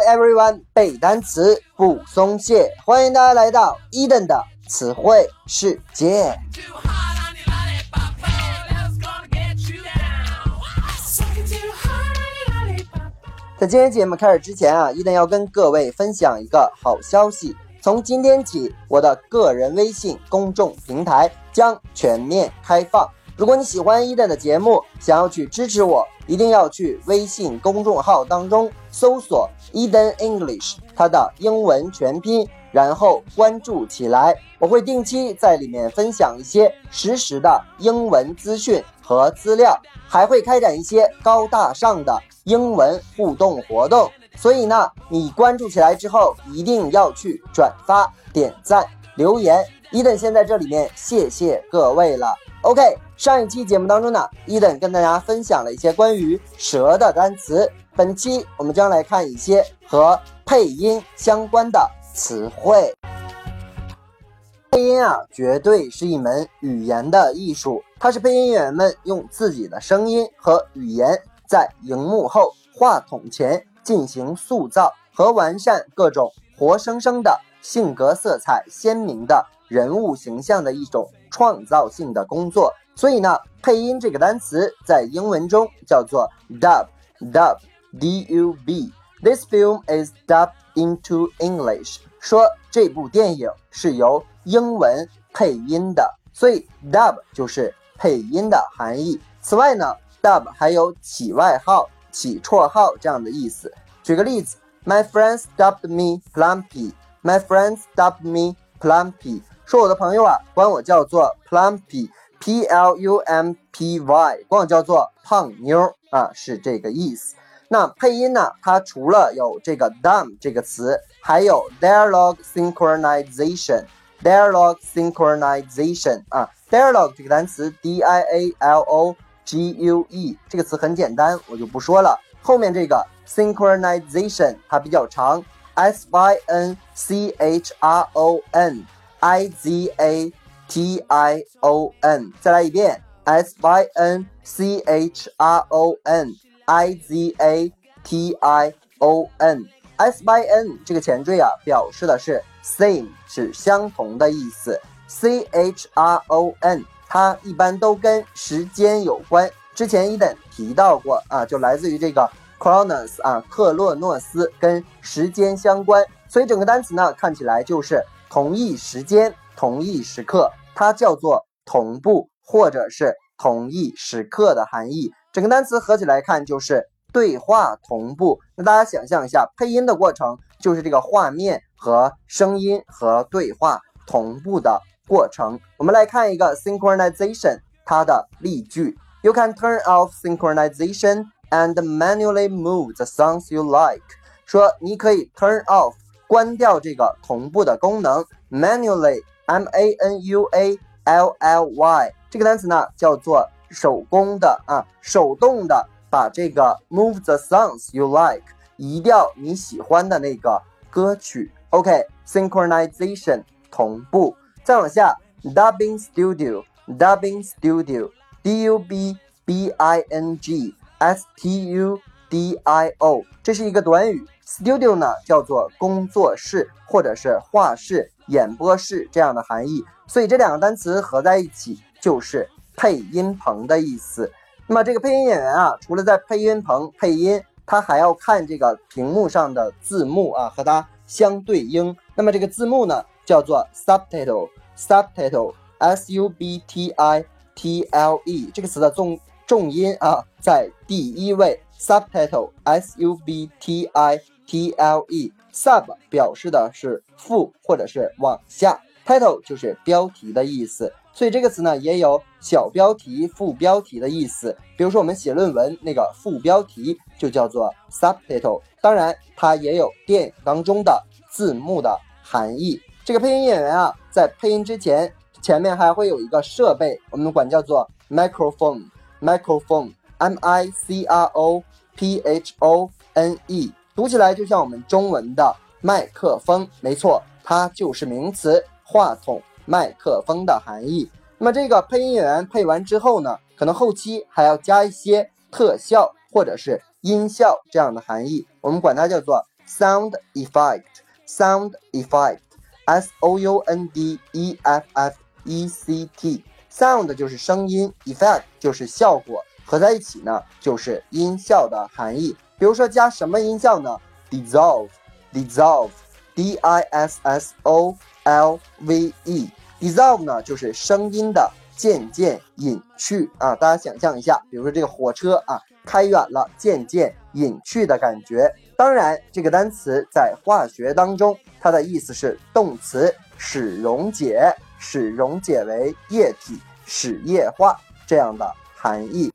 Everyone，背单词不松懈，欢迎大家来到伊登的词汇世界。在今天节目开始之前啊，伊登要跟各位分享一个好消息。从今天起，我的个人微信公众平台将全面开放。如果你喜欢伊登的节目，想要去支持我，一定要去微信公众号当中搜索 Eden English，它的英文全拼，然后关注起来。我会定期在里面分享一些实时的英文资讯和资料，还会开展一些高大上的。英文互动活动，所以呢，你关注起来之后，一定要去转发、点赞、留言。伊登先在这里面谢谢各位了。OK，上一期节目当中呢，伊登跟大家分享了一些关于蛇的单词，本期我们将来看一些和配音相关的词汇。配音啊，绝对是一门语言的艺术，它是配音演员们用自己的声音和语言。在荧幕后、话筒前进行塑造和完善各种活生生的性格色彩鲜明的人物形象的一种创造性的工作。所以呢，配音这个单词在英文中叫做 dub，dub，d-u-b。This film is dubbed into English。说这部电影是由英文配音的，所以 dub 就是配音的含义。此外呢。Dub 还有起外号、起绰号这样的意思。举个例子，My friends dubbed me Plumpy。My friends dubbed me Plumpy。说我的朋友啊，管我叫做 Plumpy，P-L-U-M-P-Y，管我叫做胖妞啊，是这个意思。那配音呢，它除了有这个 “dumb” 这个词，还有 dialogue synchronization。dialogue synchronization 啊，dialogue 这个单词，D-I-A-L-O。G U E 这个词很简单，我就不说了。后面这个 synchronization 它比较长，S Y N C H R O N I Z A T I O N，再来一遍，S Y N C H R O N I Z A T I O N。S Y N 这个前缀啊，表示的是 same 是相同的意思，C H R O N。它一般都跟时间有关，之前一等提到过啊，就来自于这个 Chronos 啊，克洛诺斯跟时间相关，所以整个单词呢看起来就是同一时间、同一时刻，它叫做同步或者是同一时刻的含义。整个单词合起来看就是对话同步。那大家想象一下，配音的过程就是这个画面和声音和对话同步的。过程，我们来看一个 synchronization，它的例句：You can turn off synchronization and manually move the songs you like。说你可以 turn off，关掉这个同步的功能，manually，m-a-n-u-a-l-l-y，这个单词呢叫做手工的啊，手动的把这个 move the songs you like，移掉你喜欢的那个歌曲。OK，synchronization，同步。再往下，dubbing studio，dubbing studio，d u b b i n g s t u d i o，这是一个短语。studio 呢叫做工作室或者是画室、演播室这样的含义，所以这两个单词合在一起就是配音棚的意思。那么这个配音演员啊，除了在配音棚配音，他还要看这个屏幕上的字幕啊，和它相对应。那么这个字幕呢？叫做 subtitle，subtitle，s u b t i t l e 这个词的重重音啊在第一位，subtitle，s u b t i t l e，sub 表示的是副或者是往下，title 就是标题的意思，所以这个词呢也有小标题、副标题的意思。比如说我们写论文那个副标题就叫做 subtitle，当然它也有电影当中的字幕的含义。这个配音演员啊，在配音之前，前面还会有一个设备，我们管叫做 microphone，microphone m i c r o p h o n e 读起来就像我们中文的麦克风，没错，它就是名词，话筒、麦克风的含义。那么这个配音演员配完之后呢，可能后期还要加一些特效或者是音效这样的含义，我们管它叫做 sound effect，sound effect，s o u n d e f f e c t，sound 就是声音，effect 就是效果，合在一起呢就是音效的含义。比如说加什么音效呢？dissolve，dissolve，d i s s o l v e，dissolve 呢就是声音的渐渐隐去啊。大家想象一下，比如说这个火车啊。开远了，渐渐隐去的感觉。当然，这个单词在化学当中，它的意思是动词，使溶解，使溶解为液体，使液化这样的含义。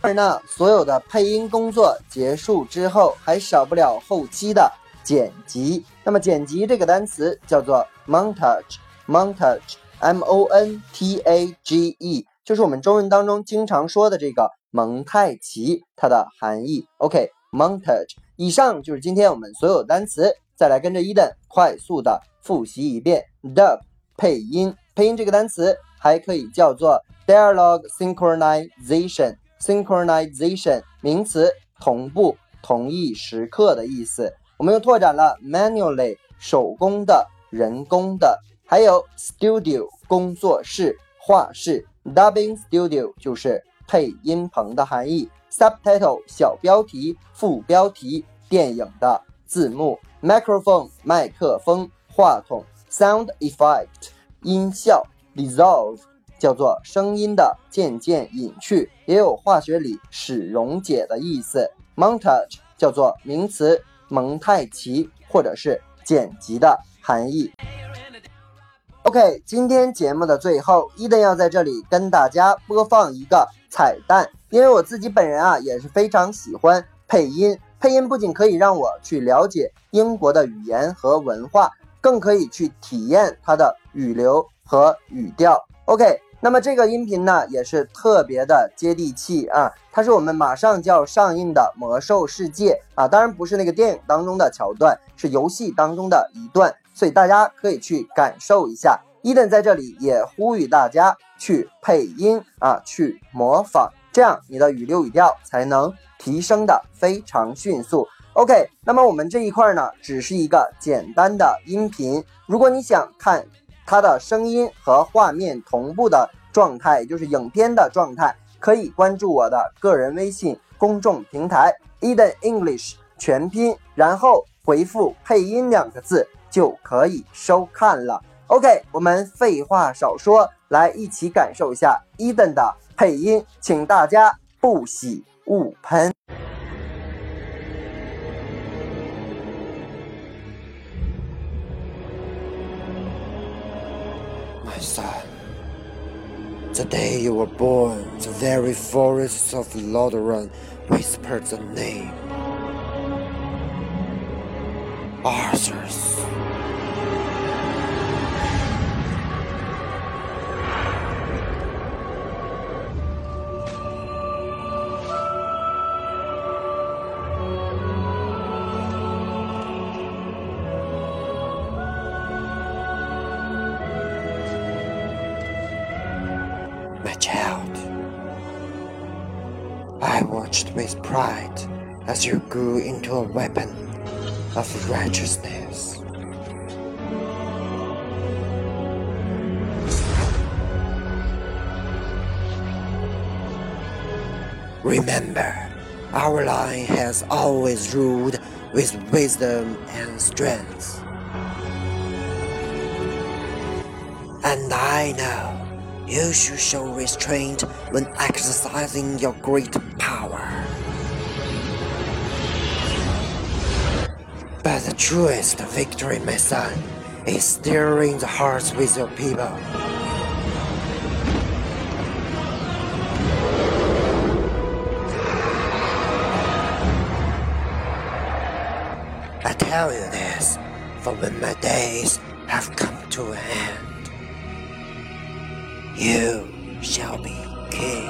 而呢，所有的配音工作结束之后，还少不了后期的剪辑。那么，剪辑这个单词叫做 montage，montage，m o n t a g e，就是我们中文当中经常说的这个。蒙太奇，它的含义，OK，montage。以上就是今天我们所有单词，再来跟着伊登快速的复习一遍。Dub 配音，配音这个单词还可以叫做 dialogue synchronization Synchronization 名词，同步、同一时刻的意思。我们又拓展了 manually 手工的、人工的，还有 studio 工作室、画室，dubbing studio 就是。配音棚的含义，subtitle 小标题、副标题，电影的字幕，microphone 麦克风、话筒，sound effect 音效，dissolve 叫做声音的渐渐隐去，也有化学里使溶解的意思，montage 叫做名词蒙太奇或者是剪辑的含义。OK，今天节目的最后，伊登要在这里跟大家播放一个彩蛋，因为我自己本人啊也是非常喜欢配音。配音不仅可以让我去了解英国的语言和文化，更可以去体验它的语流和语调。OK，那么这个音频呢也是特别的接地气啊，它是我们马上就要上映的《魔兽世界》啊，当然不是那个电影当中的桥段，是游戏当中的一段。所以大家可以去感受一下，伊登在这里也呼吁大家去配音啊，去模仿，这样你的语流语调才能提升的非常迅速。OK，那么我们这一块呢，只是一个简单的音频。如果你想看它的声音和画面同步的状态，就是影片的状态，可以关注我的个人微信公众平台 Eden English 全拼，然后回复配音两个字。就可以收看了。OK，我们废话少说，来一起感受一下 Eden 的配音，请大家不喜勿喷。The day you were born, the very forests of Lordaeron whispered the name Arthur's. With pride as you grew into a weapon of righteousness. Remember, our line has always ruled with wisdom and strength. And I know you should show restraint when exercising your great power. But the truest victory, my son, is stirring the hearts with your people. I tell you this, for when my days have come to an end, you shall be king.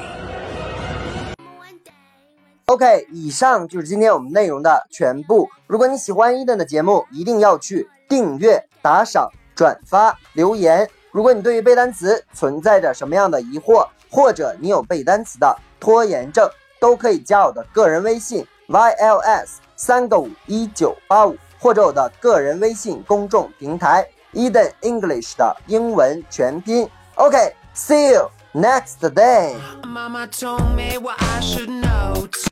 Ok 以上就是今天我们内容的全部。如果你喜欢 eden 的节目一定要去订阅打赏转发留言。如果你对于背单词存在着什么样的疑惑或者你有背单词的拖延症都可以加我的个人微信 yls 三个五一九八五或者我的个人微信公众平台 eden english 的英文全拼。Ok See you next day. Mama told me what I should